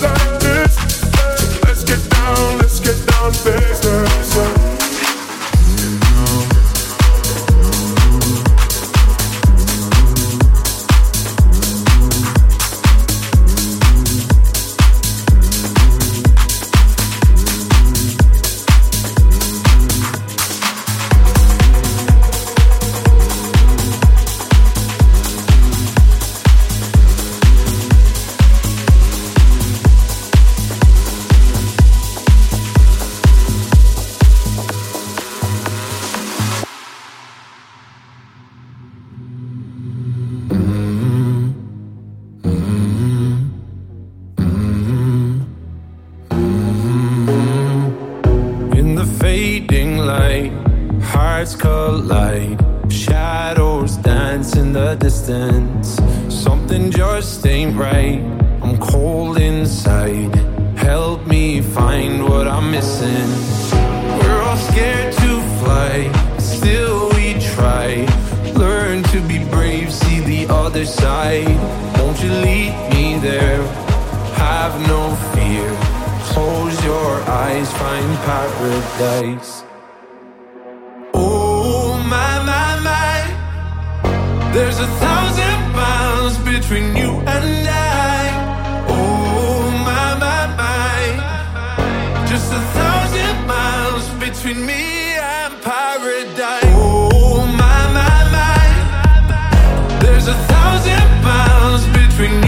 Let's get down, let's get down paradise. Oh my my my, there's a thousand miles between you and I. Oh my my my, just a thousand miles between me and paradise. Oh my my my, there's a thousand miles between.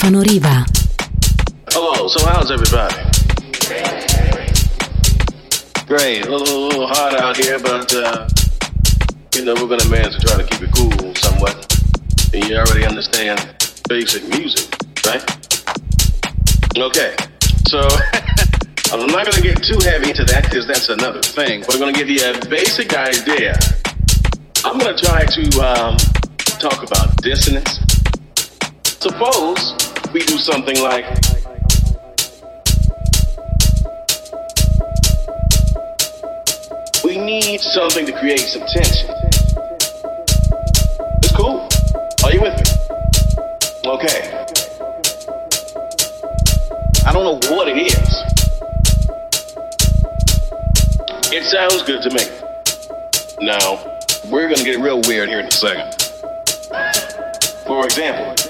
Stefano Riva. Hello, so how's everybody? Great, a little, a little hot out here, but uh, you know we're gonna manage to try to keep it cool somewhat. And you already understand basic music, right? Okay, so I'm not gonna get too heavy into that because that's another thing. But I'm gonna give you a basic idea. I'm gonna try to um, talk about dissonance. Suppose we do something like. We need something to create some tension. It's cool. Are you with me? Okay. I don't know what it is. It sounds good to me. Now, we're gonna get real weird here in a second. For example,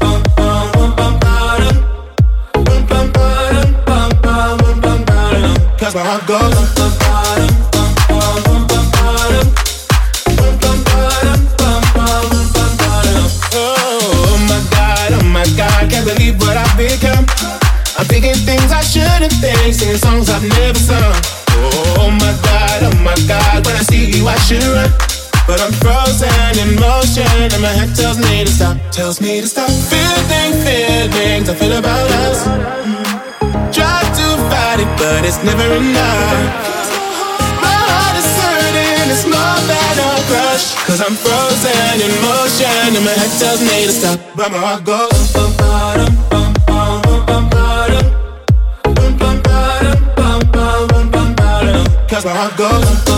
my goes. Oh my god, oh my god, can't believe what I've become. I'm thinking things I shouldn't think, singing songs I've never sung. Oh my god, oh my god, when I see you I should run. But I'm frozen in motion and my head tells me to stop, tells me to stop. Feeling feelings I feel about us but it's never enough. My heart is hurting, it's more than a crush. Cause I'm frozen in motion, and my head tells me to stop. But my heart goes bum, bum, bottom. Bum. Cause my heart goes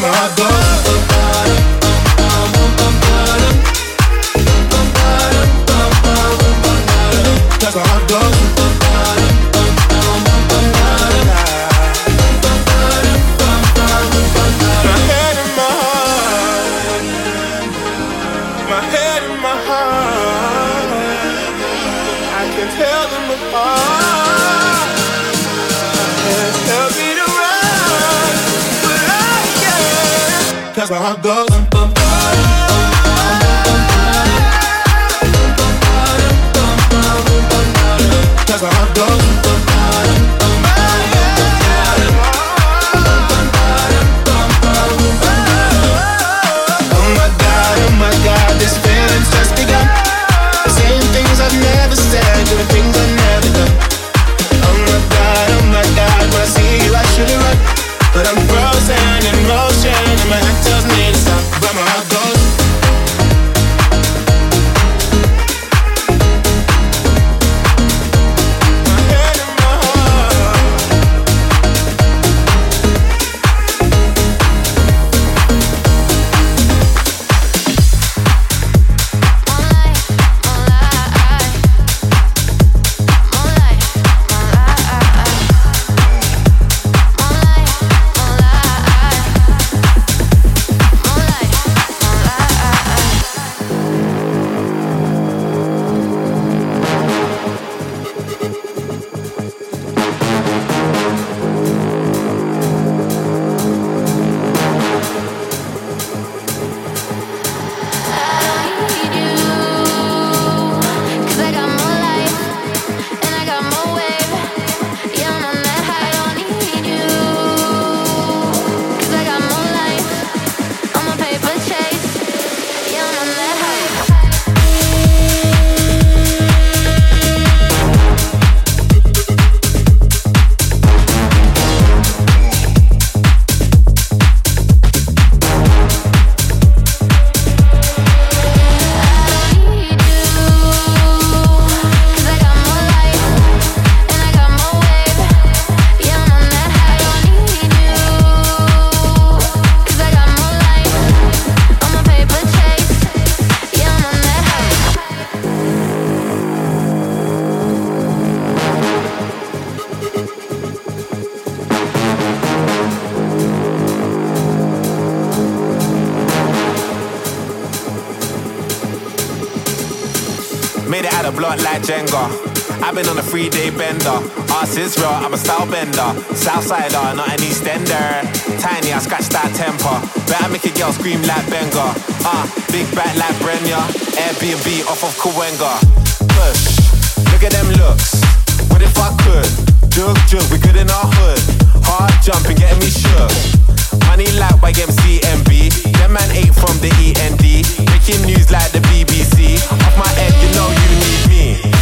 my heart goes. that's how I go. Three day bender. Ass is I'm a style bender. Southsider, not an Eastender. Tiny, I scratch that temper. Better make a girl scream like Benga. Ah, uh, big back like Brenya. Airbnb off of Kawenga. Push, look at them looks. What if I could? Jug, jug, we good in our hood. Hard jumping, getting me shook. Money like YMCMB. Them man ate from the END. Making news like the BBC. Off my head, you know you need me.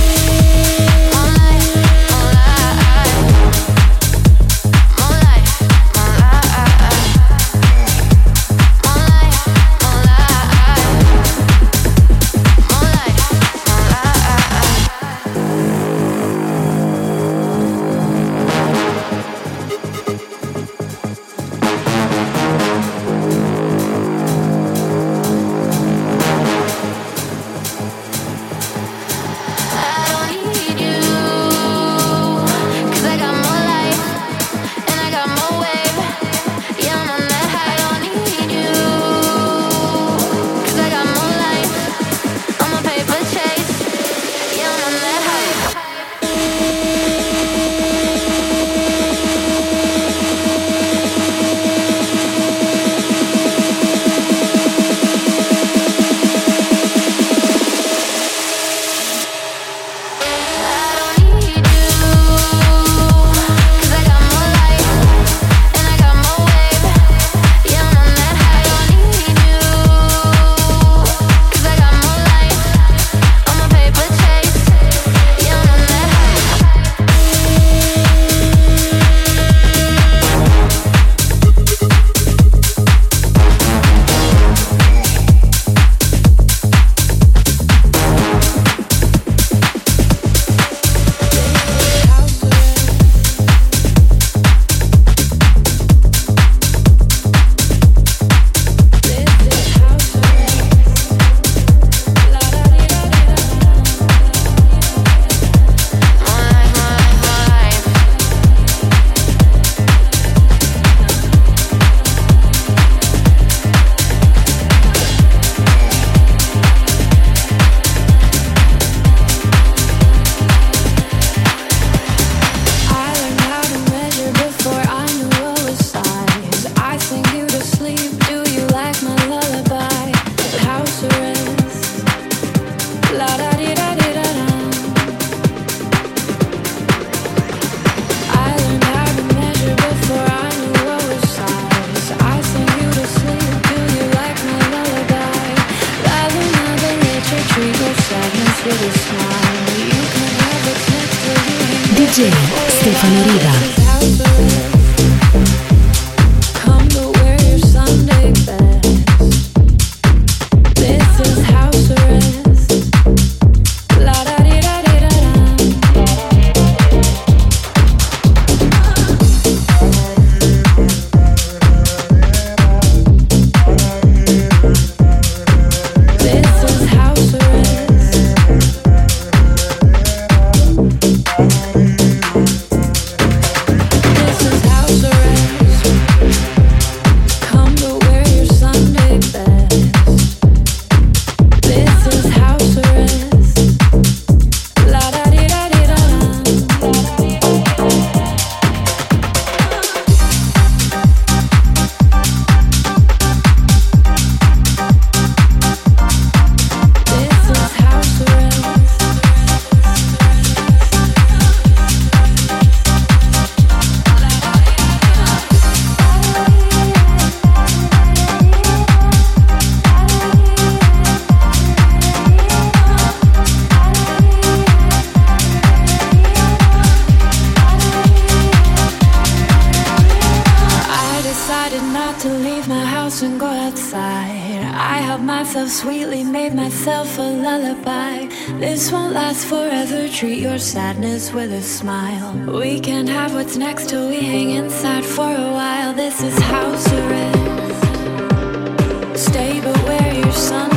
Sadness with a smile. We can have what's next till we hang inside for a while. This is house arrest. Stay, but wear your Sunday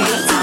Girl,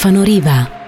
Stefano.